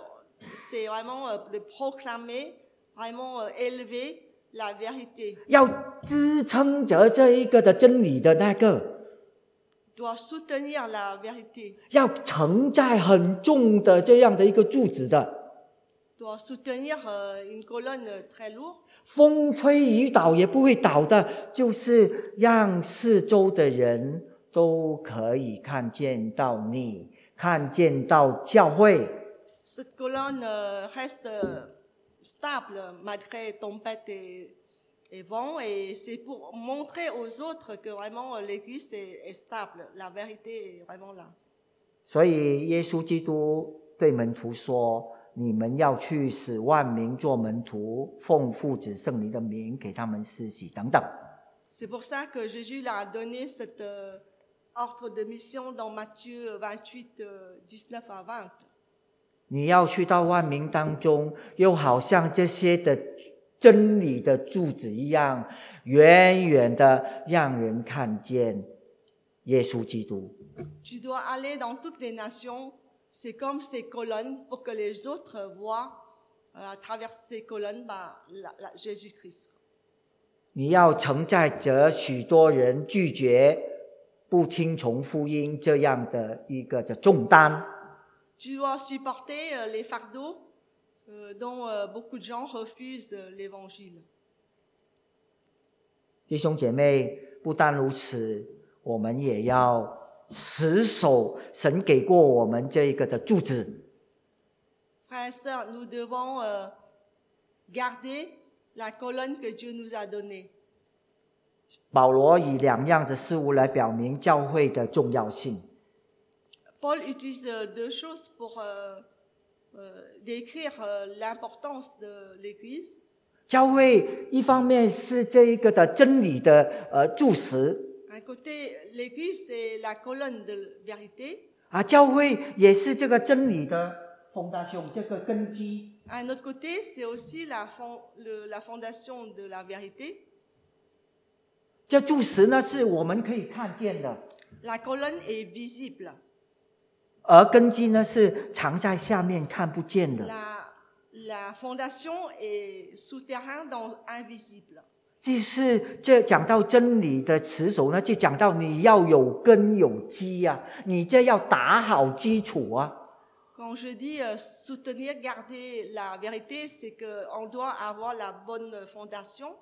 c'est vraiment euh, de proclamer, vraiment euh, élever la vérité,
要支撑着这一个的真理的那个
，doit soutenir la vérité,
要承载很重的这样的一个柱子的。
Doit soutenir euh, une colonne euh, très lourde.
风吹雨倒也不会倒的，就是让四周的人都可以看见到你，看见到教会。
Cette colonne euh, reste euh, stable malgré tempête et, et vent, et c'est pour montrer aux autres que vraiment euh, l'Église est, est stable, la vérité est vraiment là.
所以耶稣基督对门徒说：“你们要去使万民做门徒，奉父子圣灵的名给他们施洗，等等。
C'est pour ça que Jésus leur a donné cet euh, ordre de mission dans Matthieu 28, euh, 19 à 20.
你要去到万民当中，又好像这些的真理的柱子一样，远远的让人看见耶稣基督。”
Tu dois aller dans toutes les nations, C'est comme ces colonnes pour que les autres voient euh, à travers ces colonnes bah, la- la- Jésus-Christ.
你要承载着许多人拒绝不听从福音这样的一个的重担。
Tu dois supporter euh, les fardeaux euh, dont euh, beaucoup de gens refusent euh, l'évangile.
弟兄姐妹，不但如此，我们也要持守神给过我们这一个的柱子。
Frères et sœurs, nous devons euh, garder la colonne que Dieu nous a donnée.
保罗以两样的事物来表明教会的重要性。
Paul utilise euh, deux choses pour euh, euh, décrire euh, l'importance de l'Église.
教会一方面是这一个的真理的呃柱石
Un côté, l'Église, c'est la colonne de vérité.
啊，教会也是这个真理的 fondation 这个根基。
Un autre côté, c'est aussi la, fond- le- la fondation de la vérité.
这柱石呢是我们可以看见的
，La colonne est visible.
而根基呢是藏在下面看不见的。
La, la fondation est souterrain, donc invisible.
就是这讲到真理的持守呢，就讲到你要有根有基呀、你这要打好基础啊。
Quand je dis euh, soutenir, garder la vérité, c'est qu'on doit avoir la bonne fondation.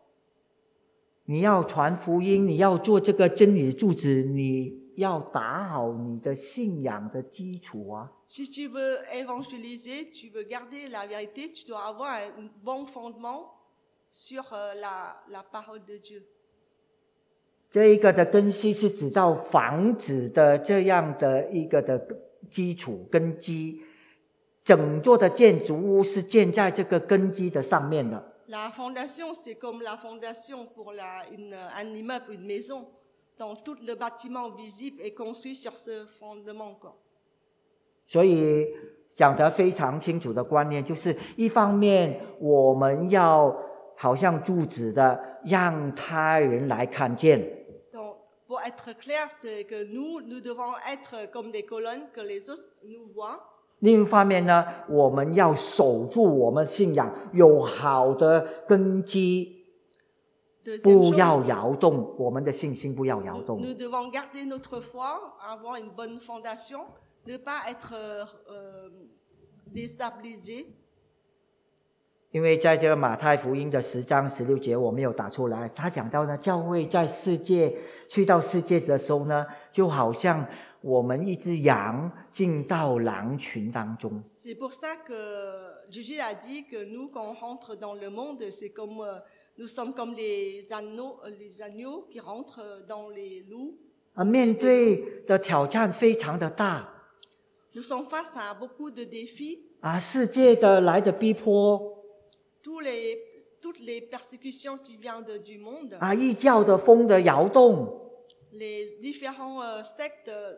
你要传福音，你要做这个真理的柱子，你要打好你的信仰的基础啊。
Si tu veux évangéliser, tu veux garder la vérité, tu dois avoir un bon fondement sur euh, la, la parole de Dieu.
这一个的根基是指到房子的这样的一个的基础根基，整座的建筑物是建在这个根基的上面的。
La fondation, c'est comme la fondation pour la- une- un immeuble, une maison. Donc tout le bâtiment visible est construit sur ce fondement. quoi.
所以讲得非常清楚的观念，就是一方面我们要好像柱子的让他人来看见
，Donc, pour être clair, c'est que nous, nous devons être comme des colonnes que les autres nous voient.
另一方面呢，我们要守住我们信仰有好的根基，不要摇动我们的信心，不要摇动。
nous devons garder notre foi, avoir une bonne fondation, ne pas être euh, euh, déstabilisé.
因为在这个马太福音的十章十六节，我没有打出来。他讲到呢，教会在世界去到世界的时候呢，就好像我们一只羊进到狼群当中。
C'est pour ça que Jésus a dit que nous, quand on rentre dans le monde, c'est comme euh, nous sommes comme les agneaux, euh, les agneaux qui rentrent euh, dans les loups.
啊，面对的挑战非常的大
Nous sommes face à beaucoup de défis.
啊，世界的来的逼迫
Tous les, toutes les persécutions qui viennent de- du monde,
啊，异教的风的摇动
les différents euh, sectes, euh,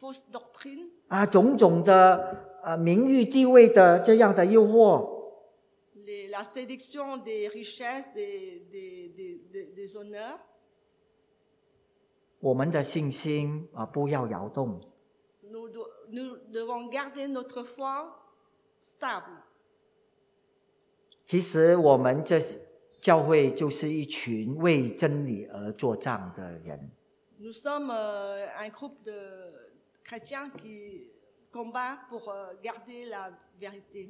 fausses doctrines,
啊，种种的啊名誉地位的这样的诱惑
les- la séduction des richesses, des, des, des- des- des honneurs.
我们的信心啊，不要摇动。
Nous, do- nous devons garder notre foi stable.
其实我们这教会就是一群为真理而作战的人。
Nous sommes euh, un groupe de chrétiens qui combattent pour euh, garder la vérité.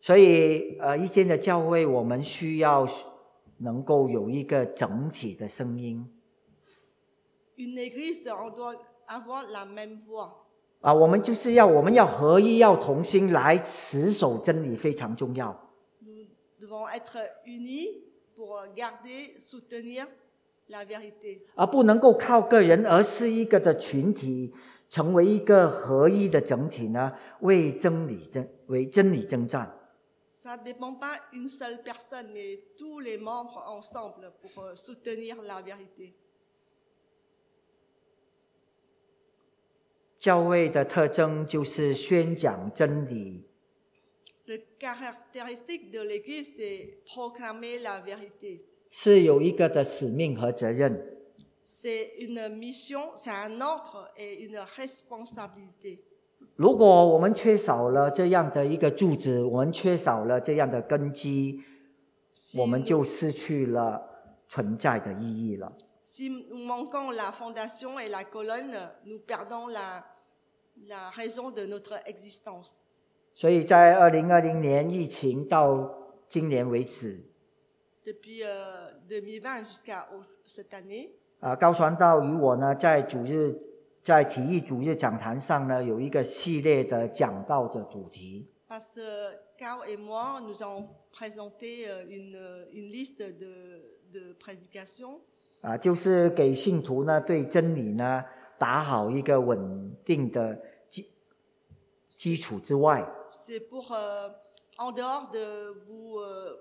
所以，呃，一间的教会，我们需要能够有一个整体的声音
Une église, on doit avoir la même voix.
啊，我们就是要我们要合一，要同心来持守真理，非常重要。
Devons être unis pour euh, garder, soutenir la vérité.
而不能够靠个人，而是一个的群体，成为一个合一的整体呢，为真理争为真理征战。
Ça ne dépend pas d'une seule personne, mais tous les membres ensemble pour euh, soutenir la vérité.
教会的特征就是宣讲真理，
Le caractéristique de l'Église, c'est proclamer la vérité.
是有一个的使命和责任。
C'est une mission, c'est un ordre et une responsabilité.
如果我们缺少了这样的一个柱子，我们缺少了这样的根基，
Si
我们
nous-
就失去了存在的意义了。
Si nous manquons la fondation et la colonne, nous perdons la, la raison de notre existence.
所以在二零二零年疫情到今年为止
，Depuis euh, 2020 jusqu'à cette année,
啊，高传道与我呢，在主日在体育主日讲坛上呢，有一个系列的讲道的主题。
euh, euh,
啊，就是给信徒呢对真理呢打好一个稳定的基基础之外，
C'est pour, euh, en dehors de vous euh,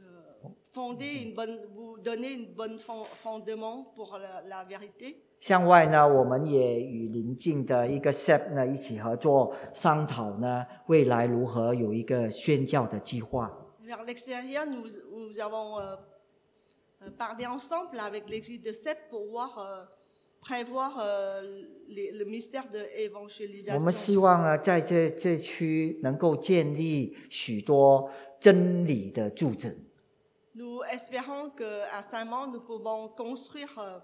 euh, fonder une bonne, vous donner une bonne fond- fondement pour la, la vérité.
向外呢，我们也与邻近的一个 SEP 呢一起合作商讨呢未来如何有一个宣教的计划。
Vers l'extérieur, nous, nous avons euh, euh, parlé ensemble avec l'église de Sep pour voir, euh, euh,
我们.希望呢，在这这区能够建立许多真理的柱子。
Nous espérons qu'à Saint-Mand, nous pouvons construire euh,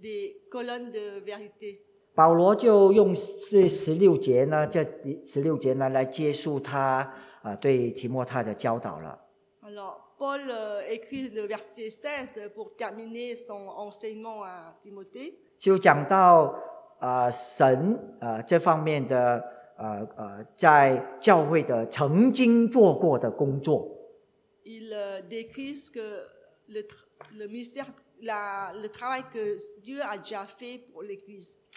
des colonnes de vérité.
保罗就用这十六节呢，这十六节呢来结束他啊对提摩太的教导了。
Alors, Paul euh, écrit le verset 16 pour terminer son enseignement à Timothée.
就讲到啊神啊这方面的呃呃在教会的曾经做过的工作。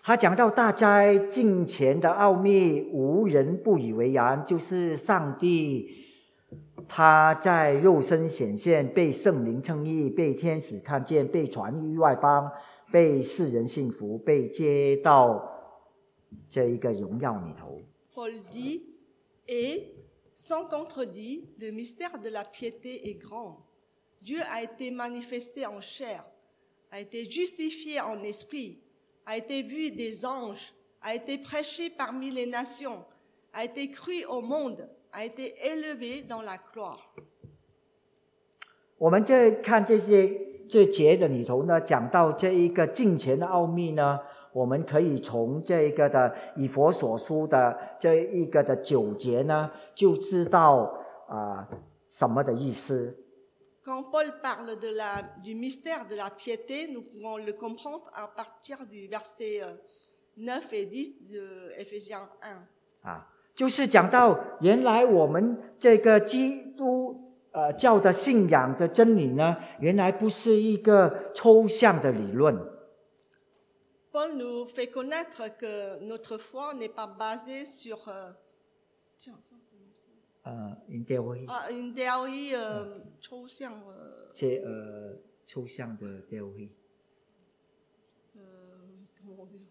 他讲到大灾近前的奥秘，无人不以为然，就是上帝他在肉身显现，被圣灵称义，被天使看见，被传于外邦。被世人信服，被接到这一个荣耀里头。
Paul dit, et sans contredit, le mystère de la piété est grand. Dieu a été manifesté en chair, a été justifié en esprit, a été vu des anges, a été prêché parmi les nations, a été cru au monde, a été élevé dans la gloire.
我们在看这些 这节的里头呢，讲到这一个敬虔的奥秘呢，我们可以从这一个的以佛所书的这一个的九节呢，就知道啊、什么的意思。
Quand Paul parle de la, du mystère de la piété, nous pouvons le comprendre à partir du verset euh, 9 et 10 de Éphésiens 1.
啊，就是讲到原来我们这个基督呃教的信仰的真理呢，原来不是一个抽象的理论
，Paul nous fait connaître que notre foi n'est pas basée sur euh,
应该会
ah, une théorie euh, 抽象, euh,
这呃抽象的教会。
euh, comment on dit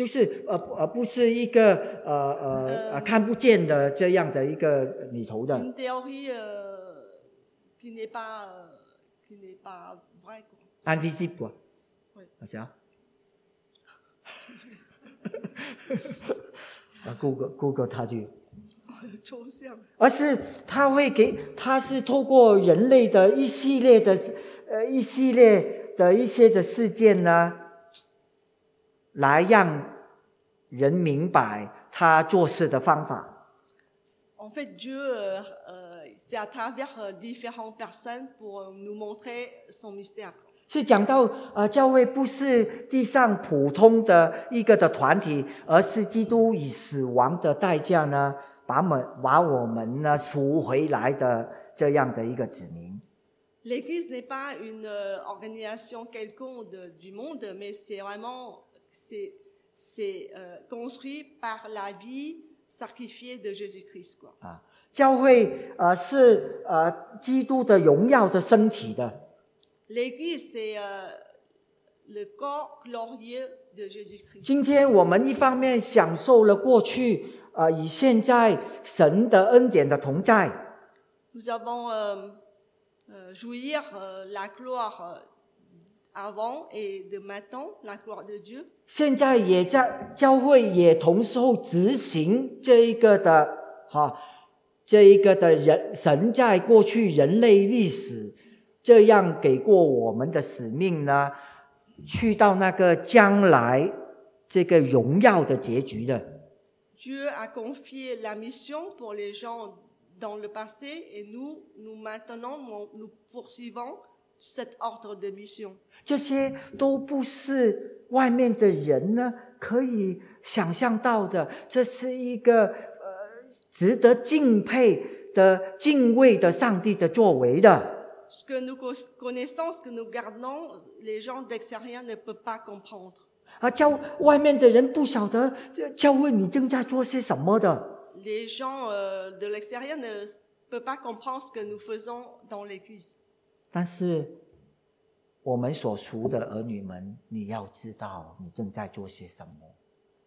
就是呃呃，不是一个呃呃呃看不见的这样的一个里头的。invisible，啊，Google Google 它就
抽象，
而是它会给，它是透过人类的一系列的呃一系列的一些的事件呢，来让人明白他做事的方法。
En fait, Dieu, euh, euh, c'est à travers euh, différentes personnes pour euh, nous montrer son mystère.
是讲到呃，教会不是地上普通的一个的团体，而是基督以死亡的代价呢，把们把我们呢赎回来的这样的一个子民。
L'Église n'est pas une euh, organisation quelconque de- du monde, mais c'est vraiment c'est c'est euh, construit par la vie sacrifiée de Jésus-Christ. Quoi.
啊，教会呃是呃基督的荣耀的身体的
，L'Église, c'est euh, le corps glorieux de Jésus-Christ.
今天我们一方面享受了过去呃与现在神的恩典的同在
，Nous avons euh, euh, jouir euh, la gloire avant et de maintenant, la gloire de Dieu.
现在也在教会也同时候执行这一个的哈，这一个的人神在过去人类历史这样给过我们的使命呢，去到那个将来这个荣耀的结局的。
Dieu a confié la mission pour les gens dans le passé et nous, nous maintenant, nous, nous poursuivons cet ordre de mission.
这些都不是外面的人呢可以想象到的，这是一个呃值得敬佩的、敬畏的上帝的作为的。
Ce que nous cons- connaissons, ce que nous gardons, les gens d'extérieur ne peuvent pas comprendre.
啊，教外面的人不晓得教会你正在做些什么的
，Les gens euh, de l'extérieur ne peuvent pas comprendre ce que nous faisons dans l'Église.
但是我们所属的儿女们，你要知道你正在做些什么。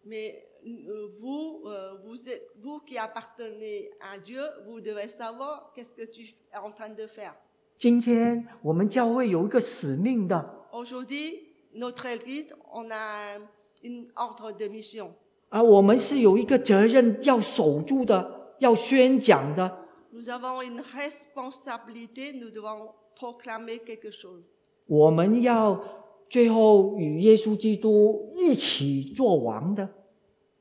Mais euh, vous, euh, vous, êtes, vous qui appartenez à Dieu, vous devez savoir qu'est-ce que tu es en train de faire.
今天我们教会有一个使命的
Aujourd'hui, notre Église, on a une ordre de mission.
啊，我们是有一个责任要守住的，要宣讲的。
Nous avons une responsabilité, nous devons proclamer quelque chose.
我们要最后与耶稣基督一起做王的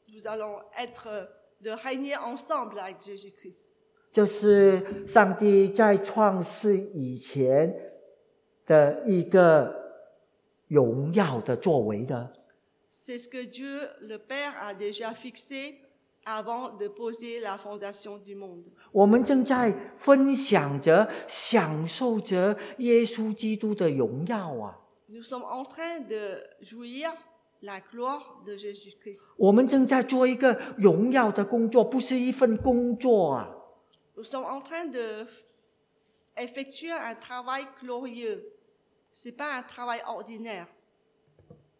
，Nous allons être de régner ensemble avec Jésus-Christ.
这是上帝在创世以前的一个荣耀的作为的。
C'est ce que Dieu, le Père, a déjà fixé avant de poser la fondation du monde.
我们正在分享着、享受着耶稣基督的荣耀啊！
Nous sommes en train de jouir la gloire de Jésus-Christ.
我们正在做一个荣耀的工作，不是一份工作啊！
Nous sommes en train de effectuer un travail glorieux. Ce n'est pas un travail ordinaire.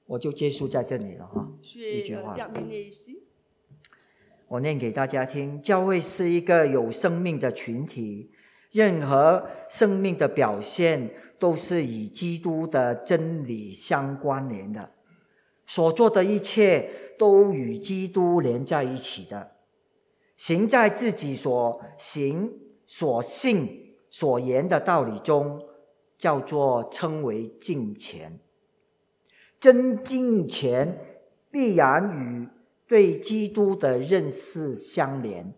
我就结束在这里了哈。
Je
一
vais
句
euh,
话，
terminer ici.
我念给大家听：教会是一个有生命的群体，任何生命的表现都是与基督的真理相关联的，所做的一切都与基督连在一起的。行在自己所行、所信、所言的道理中，叫做称为敬虔。真敬虔必然与对基督的认识相连。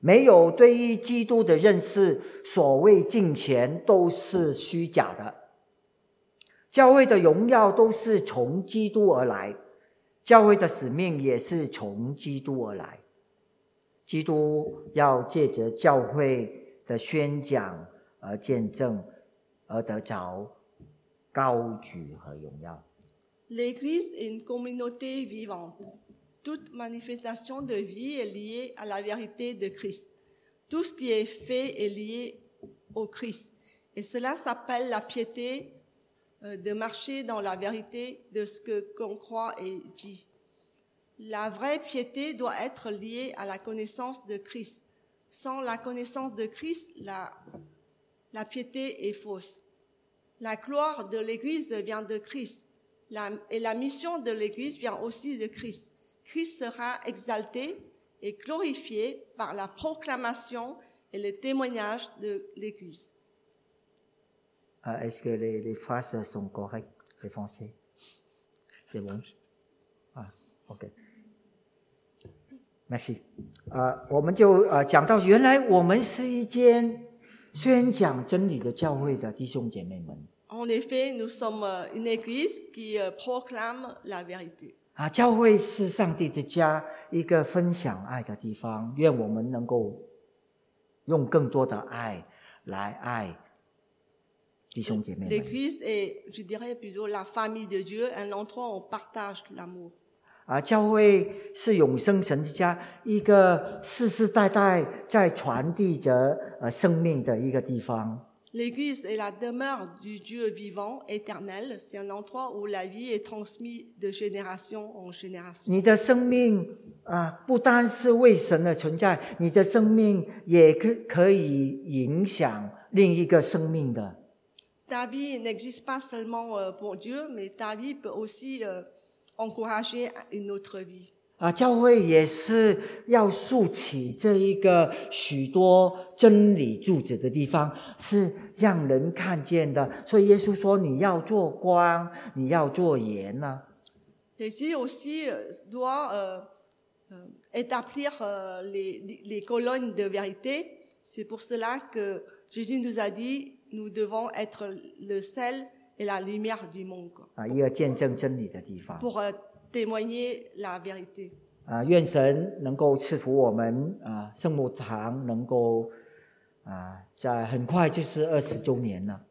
没有对于基督的认识，所谓敬虔都是虚假的。教会的荣耀都是从基督而来，教会的使命也是从基督而来。基督要借着教会的宣讲而见证，而得着高举和荣耀。
L'Église est une communauté vivante. Toute manifestation de vie est liée à la vérité de Christ. Tout ce qui est fait est lié au Christ. Et cela s'appelle la piété euh, de marcher dans la vérité de ce que qu'on croit et dit. La vraie piété doit être liée à la connaissance de Christ. Sans la connaissance de Christ, la, la piété est fausse. La gloire de l'Église vient de Christ La- et la mission de l'Église vient aussi de Christ. Christ sera exalté et glorifié par la proclamation et le témoignage de l'Église.
Euh, Est-ce que les, les phrases sont correctes, les français C'est bon Ah, OK。Merci。啊，我们就呃讲到，原来我们是一间宣讲真理的教会的弟兄姐妹们
En effet, nous sommes euh, une Église qui euh, proclame la vérité.
啊，教会是上帝的家，一个分享爱的地方。愿我们能够用更多的爱来爱弟兄姐妹。
L'Église est, je dirais plutôt, la famille de Dieu, un endroit où on partage l'amour.
啊，教会是永生神的家，一个世世代代在传递着呃生命的一个地方。
L'Église est la demeure du Dieu vivant, éternel. C'est un endroit où la vie est transmise de génération en génération.
你的生命啊，不单是为神而存在，你的生命也可可以影响另一个生命的。
ta vie n'existe pas seulement euh, pour Dieu, mais ta vie peut aussi euh, encourager une autre vie.
啊，教会也是要竖起这一个许多真理柱子的地方，是让人看见的。所以耶稣说：“你要做光，你要做盐呐、
Jésus aussi euh, doit euh, euh, établir euh, les, les- colonnes de vérité. C'est pour cela que Jésus nous a dit, nous devons être le sel et la lumière du monde, quoi,
啊，一个见证真理的地方。
pour euh, témoigner la vérité.
啊，愿神能够赐福我们啊，圣母堂能够啊，在很快就是二十周年了。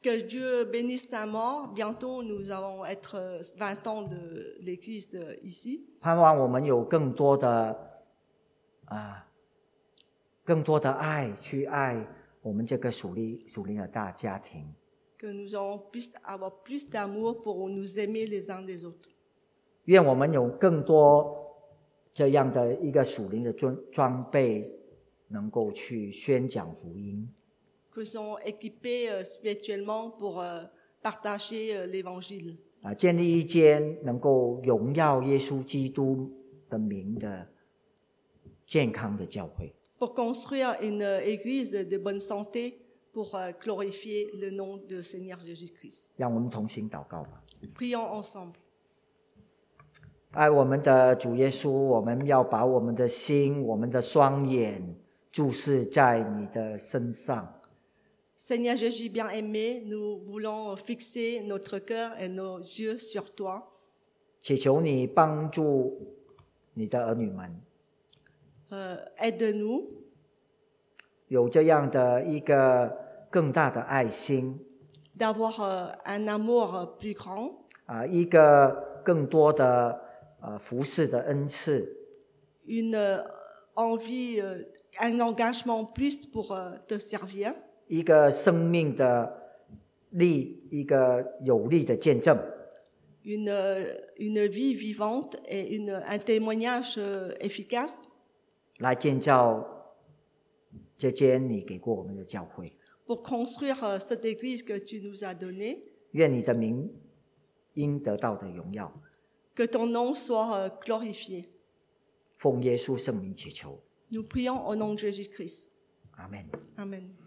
Que Dieu bénisse sa mort. Bientôt, nous allons être euh, 20 ans de l'Église euh, ici.
盼望我们有更多的啊，更多的爱去爱我们这个属灵属灵的大家庭。
Que nous allons plus avoir plus d'amour pour nous aimer les uns des autres.
愿我们有更多这样的一个属灵的装装备，能够去宣讲福音。
que sont équipés euh, spirituellement pour euh, partager euh, l'évangile,
啊，建立一间能够荣耀耶稣基督的名的健康的教会。
pour construire une euh, église de bonne santé pour euh, glorifier le nom de Seigneur Jésus-Christ.
让我们同心祷告吧。
Prions ensemble.
爱我们的主耶稣，我们要把我们的心、我们的双眼注视在你的身上。
Seigneur Jésus bien-aimé, nous voulons fixer notre cœur et nos yeux sur toi.
祈求你帮助你的儿女们
呃、uh,，aide-nous
有这样的一个更大的爱心
d'avoir euh, un amour euh, plus grand,
啊，一个更多的呃服侍的恩赐
une euh, envie, euh, un engagement plus pour euh, te servir.
一个生命的力，一个有力的见证。
une, euh, une vie vivante et une, un témoignage euh, efficace
来建造这间你给过我们的教会。
pour construire euh, cette église que tu nous as donnée,
愿你的名应得到的荣耀，
que ton nom soit euh, glorifié.
奉耶稣圣名祈求
，Nous prions au nom de Jésus-Christ.
阿门。
Amen.